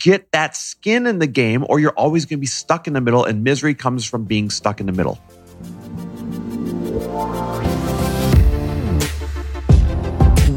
Get that skin in the game, or you're always going to be stuck in the middle, and misery comes from being stuck in the middle.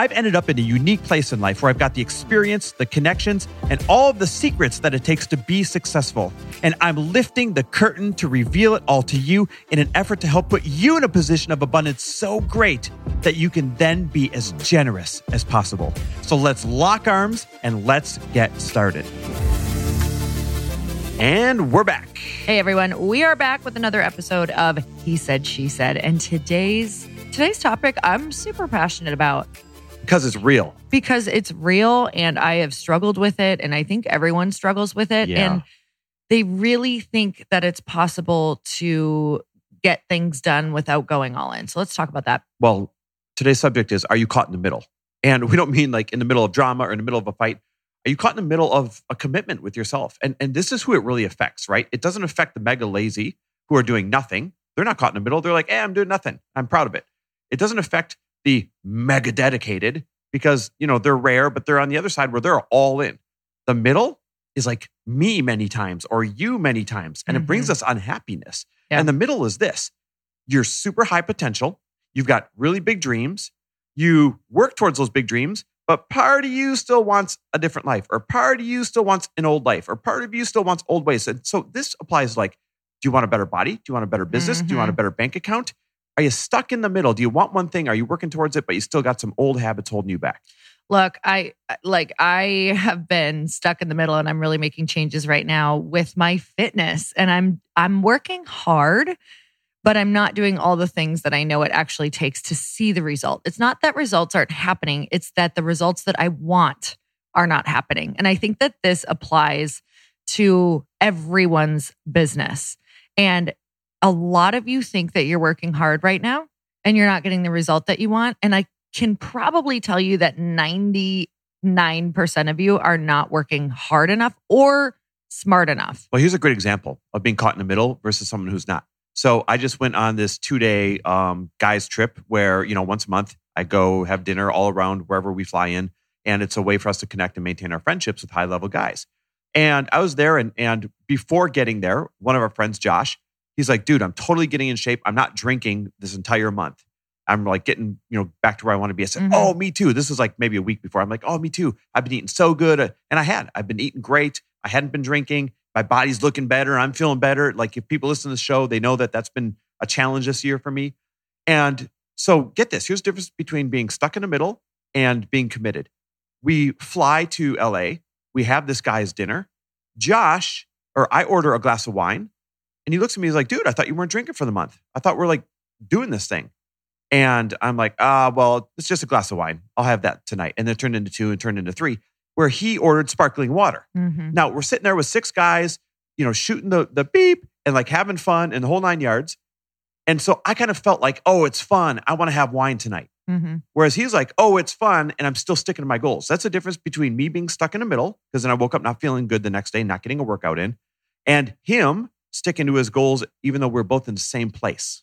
I've ended up in a unique place in life where I've got the experience, the connections, and all of the secrets that it takes to be successful. And I'm lifting the curtain to reveal it all to you in an effort to help put you in a position of abundance so great that you can then be as generous as possible. So let's lock arms and let's get started. And we're back. Hey everyone, we are back with another episode of He Said She Said and today's today's topic I'm super passionate about Because it's real. because it's real and I have struggled with it and I think everyone struggles with it Yeah. and they really think that it's possible to get things done without going all in. So let's talk about that. Well, today's subject is Are you caught in the middle? And we don't mean like in the middle of drama or in the middle of a fight. Are you caught in the middle of a commitment with yourself? And, and this is who it really affects, right? It doesn't affect the mega lazy who are doing nothing. They're not caught in the middle. They're like, hey, I'm doing nothing. I'm proud of it. It doesn't affect the mega dedicated because, you know, they're rare, but they're on the other side where they're all in. The middle is like me many times or you many times, and it brings mm-hmm. us unhappiness. Yeah. And the middle is this you're super high potential. You've got really big dreams. You work towards those big dreams, but part of you still wants a different life, or part of you still wants an old life, or part of you still wants old ways. And so this applies like, do you want a better body? Do you want a better business? Do you want a mm-hmm. better bank account? Are you stuck in the middle? Do you want one thing? Are you working towards it, but you still got some old habits holding you back? Look, I like I have been stuck in the middle and I'm really making changes right now with my fitness and I'm I'm working hard but I'm not doing all the things that I know it actually takes to see the result. It's not that results aren't happening, it's that the results that I want are not happening. And I think that this applies to everyone's business. And a lot of you think that you're working hard right now and you're not getting the result that you want. And I can probably tell you that 99% of you are not working hard enough or smart enough. Well, here's a great example of being caught in the middle versus someone who's not. So I just went on this two day um, guys trip where, you know, once a month I go have dinner all around wherever we fly in. And it's a way for us to connect and maintain our friendships with high level guys. And I was there and, and before getting there, one of our friends, Josh, he's like, dude, I'm totally getting in shape. I'm not drinking this entire month. I'm like getting, you know, back to where I want to be. I said, Mhm. oh, me too. This is like maybe a week before. I'm like, oh, me too. I've been eating so good. And I had, I've been eating great. I hadn't been drinking. My body's looking better. I'm feeling better. Like if people listen to the show, they know that that's been a challenge this year for me. And so get this. Here's the difference between being stuck in the middle and being committed. We fly to LA. We have this guy's dinner. Josh, or I order a glass of wine and he looks at me, he's like, dude, I thought you weren't drinking for the month. I thought we're like doing this thing. And I'm like, ah, well, it's just a glass of wine. I'll have that tonight. And then it turned into two and turned into three, where he ordered sparkling water. Mhm. Now we're sitting there with six guys, you know, shooting the, the beep and like having fun and the whole nine yards. And so I kind of felt like, oh, it's fun. I want to have wine tonight. Mhm. Whereas he's like, oh, it's fun. And I'm still sticking to my goals. That's the difference between me being stuck in the middle, because then I woke up not feeling good the next day, not getting a workout in, and him sticking to his goals, even though we're both in the same place.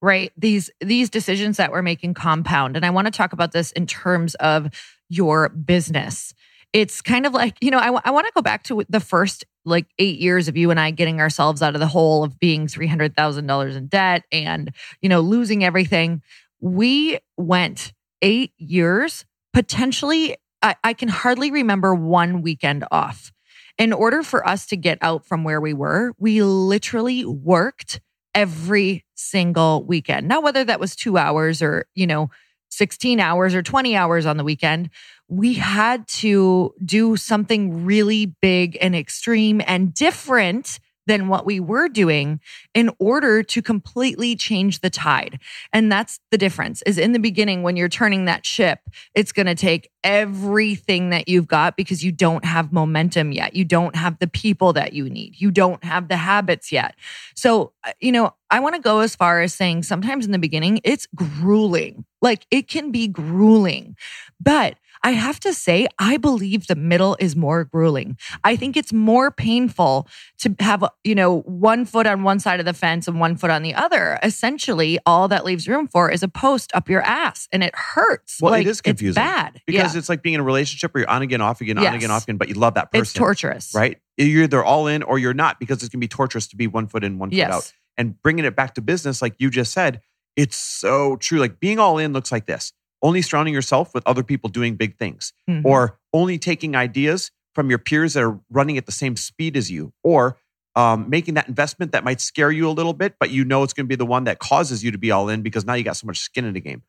right. These these decisions that we're making compound. And i want to talk about this in terms of your business. It's kind of like you know I want to go back to the first like eight years of you and i getting ourselves out of the hole of being $300000 in debt and you know losing everything. We went eight years potentially I, I can hardly remember one weekend off in order for us to get out from where we were we literally worked every single weekend. Now, whether that was two hours or, you know, 16 hours or 20 hours on the weekend, we had to do something really big and extreme and different than what we were doing in order to completely change the tide. And that's the difference is in the beginning when you're turning that ship, it's going to take everything that you've got because you don't have momentum yet. You don't have the people that you need. You don't have the habits yet. So, uh, you know, I want to go as far as saying sometimes in the beginning, it's grueling. Like it can be grueling, but I have to say, I believe the middle is more grueling. I think it's more painful to have, you know, one foot on one side of the fence and one foot on the other. Essentially, all that leaves room for is a post up your ass and it hurts. Well, like, it is confusing. It's bad. Because yeah. it's like being in a relationship where you're on again, off again, on Yes. again, off again, but you love that person. it's torturous. Right? You're either all in or you're not because it's going to be torturous to be one foot in, one foot Yes. out. And bringing it back to business, like you just said, it's so true. Like being all in looks like this only surrounding yourself with other people doing big things, Mhm. or only taking ideas from your peers that are running at the same speed as you, or um, making that investment that might scare you a little bit, but you know it's going to be the one that causes you to be all in because now you got so much skin in the game.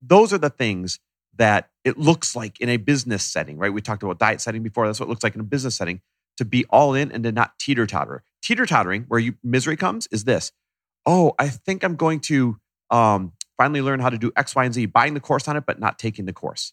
Those are the things that it looks like in a business setting, right? We talked about diet setting before. That's what it looks like in a business setting to be all in and to not teeter totter. Teeter tottering, where you misery comes, is this. Oh, I think I'm going to um, finally learn how to do X, Y, and Z, buying the course on it, but not taking the course.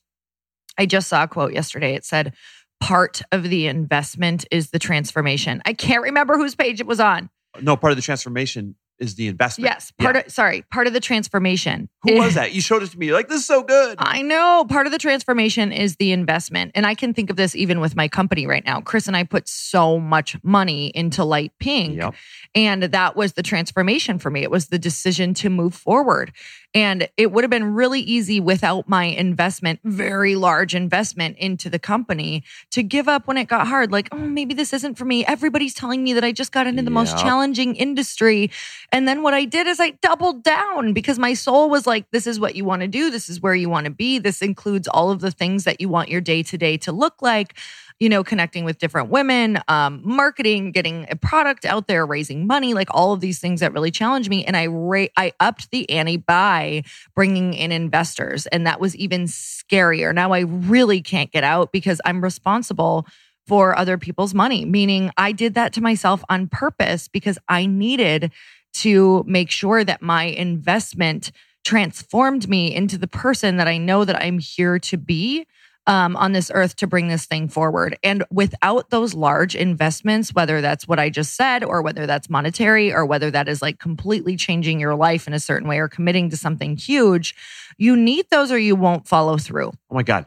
I just saw a quote yesterday. It said, part of the investment is the transformation. I can't remember whose page it was on. No, part of the transformation is the investment. Yes, part Yeah. of sorry, part of the transformation. Who was that? You showed it to me. You're like, this is so good. I know part of the transformation is the investment. And I can think of this even with my company right now. Chris and I put so much money into Light Pink. Yep. And that was the transformation for me. It was the decision to move forward. And it would have been really easy without my investment, very large investment into the company to give up when it got hard. Like, oh, maybe this isn't for me. Everybody's telling me that I just got into the most challenging industry. And then what I did is I doubled down because my soul was like, this is what you want to do. This is where you want to be. This includes all of the things that you want your day to day to look like you know, connecting with different women, um, marketing, getting a product out there, raising money, like all of these things that really challenge me. And I ra- I upped the ante by bringing in investors, and that was even scarier. Now I really can't get out because I'm responsible for other people's money. Meaning, I did that to myself on purpose because I needed to make sure that my investment transformed me into the person that I know that I'm here to be um, on this earth to bring this thing forward. And without those large investments, whether that's what I just said, or whether that's monetary, or whether that is like completely changing your life in a certain way or committing to something huge, you need those or you won't follow through. Oh my God.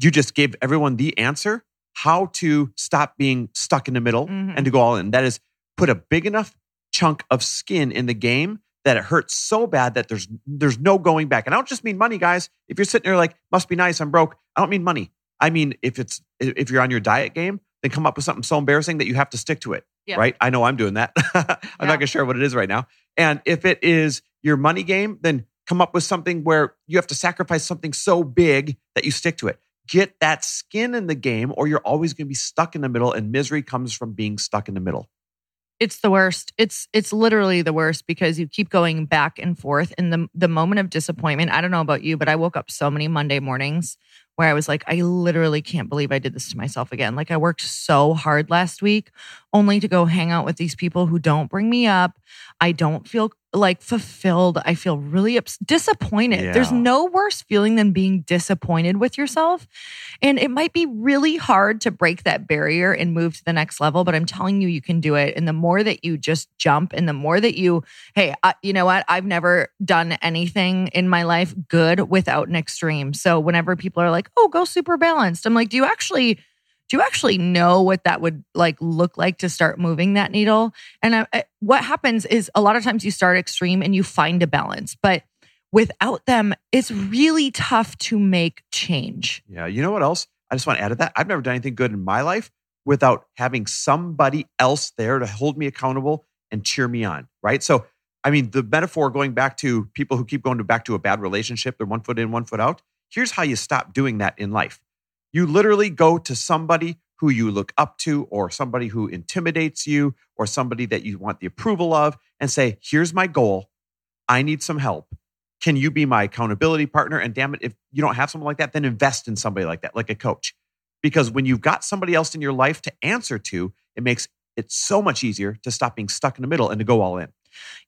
You just gave everyone the answer how to stop being stuck in the middle Mhm. and to go all in. That is put a big enough chunk of skin in the game that it hurts so bad that there's there's no going back. And I don't just mean money, guys. If you're sitting there like, must be nice, I'm broke. I don't mean money. I mean if it's if you're on your diet game, then come up with something so embarrassing that you have to stick to it. Yeah. Right? I know I'm doing that. I'm Yeah. not gonna share what it is right now. And if it is your money game, then come up with something where you have to sacrifice something so big that you stick to it. Get that skin in the game, or you're always going to be stuck in the middle, and misery comes from being stuck in the middle. It's the worst. It's it's literally the worst because you keep going back and forth in the the moment of disappointment. I don't know about you, but I woke up so many Monday mornings where I was like, I literally can't believe I did this to myself again. Like I worked so hard last week only to go hang out with these people who don't bring me up. I don't feel like fulfilled. I feel really ups- disappointed. There's no worse feeling than being disappointed with yourself. And it might be really hard to break that barrier and move to the next level, but I'm telling you, you can do it. And the more that you just jump and the more that you, hey, I, you know what? I've never done anything in my life good without an extreme. So whenever people are like, oh, go super balanced, I'm like, do you actually. Do you actually know what that would like look like to start moving that needle? And I, I- what happens is a lot of times you start extreme and you find a balance, but without them, it's really tough to make change. Yeah. You know what else? I just want to add to that. I've never done anything good in my life without having somebody else there to hold me accountable and cheer me on. Right. So, I mean, the metaphor going back to people who keep going to back to a bad relationship, they're one foot in, one foot out. Here's how you stop doing that in life. You literally go to somebody who you look up to, or somebody who intimidates you, or somebody that you want the approval of, and say, Here's my goal. I need some help. Can you be my accountability partner? And damn it, if you don't have someone like that, then invest in somebody like that, like a coach. Because when you've got somebody else in your life to answer to, it makes it so much easier to stop being stuck in the middle and to go all in.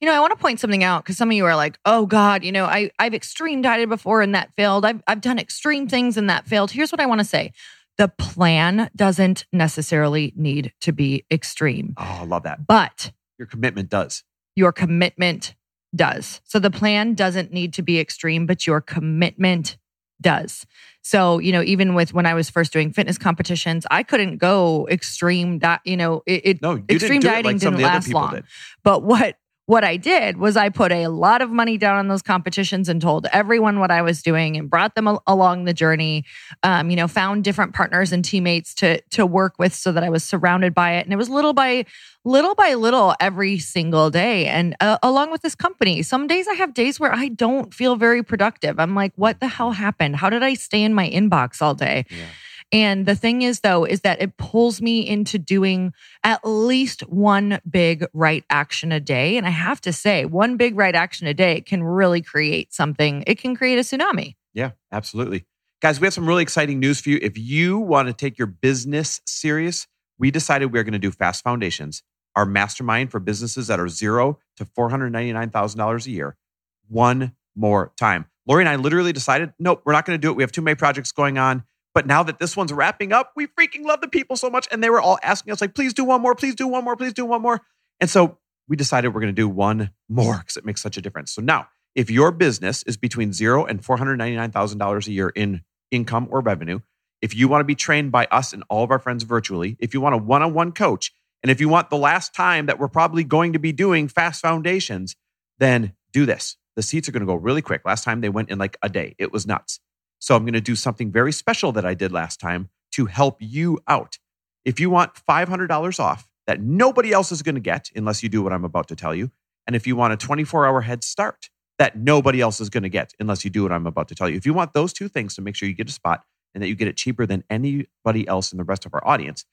You know, I want to point something out because some of you are like, "Oh God, you know, I I've extreme dieted before and that failed. I've I've done extreme things and that failed." Here's what I want to say: the plan doesn't necessarily need to be extreme. Oh, I love that. But your commitment does. Your commitment does. So the plan doesn't need to be extreme, but your commitment does. So, you know, even with when I was first doing fitness competitions, I couldn't go extreme, di- you know, it, it no, extreme didn't dieting like didn't last long. Did. But what what I did was I put a lot of money down on those competitions and told everyone what I was doing and brought them al- along the journey. Um, you know, found different partners and teammates to to work with so that I was surrounded by it, and it was little by little by little every single day. And uh, along with this company, some days I have days where I don't feel very productive. I'm like, what the hell happened? How did I stay in my inbox all day? Yeah. And the thing is, though, is that it pulls me into doing at least one big right action a day. And I have to say, one big right action a day can really create something. It can create a tsunami. Yeah, absolutely. Guys, we have some really exciting news for you. If you want to take your business serious, we decided we're going to do Fast Foundations, our mastermind for businesses that are zero to $499,000 a year, one more time. Lori and I literally decided, nope, we're not going to do it. We have too many projects going on. But now that this one's wrapping up, we freaking love the people so much. And they were all asking us, like, please do one more, please do one more, please do one more. And so we decided we're going to do one more because it makes such a difference. So now, if your business is between zero and $499,000 a year in income or revenue, if you want to be trained by us and all of our friends virtually, if you want a one on one coach, and if you want the last time that we're probably going to be doing fast foundations, then do this. The seats are going to go really quick. Last time they went in like a day. It was nuts. So I'm going to do something very special that I did last time to help you out. If you want $500 off that nobody else is going to get unless you do what I'm about to tell you, and if you want a 24 hour head start that nobody else is going to get unless you do what I'm about to tell you, if you want those two things to make sure you get a spot and that you get it cheaper than anybody else in the rest of our audience,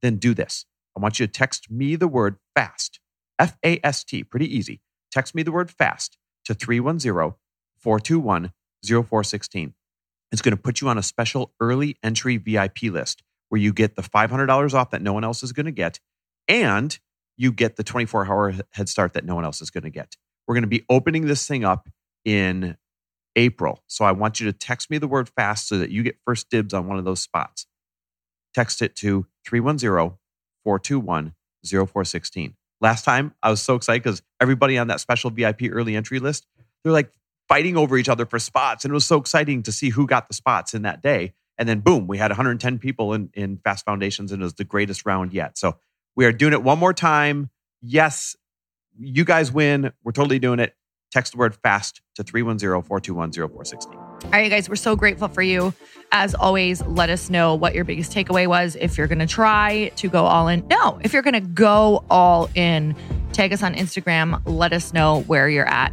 then do this. I want you to text me the word FAST, F A S T, pretty easy. Text me the word FAST to 310 421 0416. It's going to put you on a special early entry VIP list where you get the $500 off that no one else is going to get, and you get the 24 hour head start that no one else is going to get. We're going to be opening this thing up in April. So I want you to text me the word fast so that you get first dibs on one of those spots. Text it to 310 421 0416. Last time I was so excited because everybody on that special VIP early entry list, they're like, fighting over each other for spots. And it was so exciting to see who got the spots in that day. And then boom, we had 110 people in, in Fast Foundations and it was the greatest round yet. So we are doing it one more time. Yes, you guys win. We're totally doing it. Text the word FAST to 310 421 0416. All right, guys, we're so grateful for you. As always, let us know what your biggest takeaway was. If you're going to try to go all in, no, if you're going to go all in, tag us on Instagram. Let us know where you're at.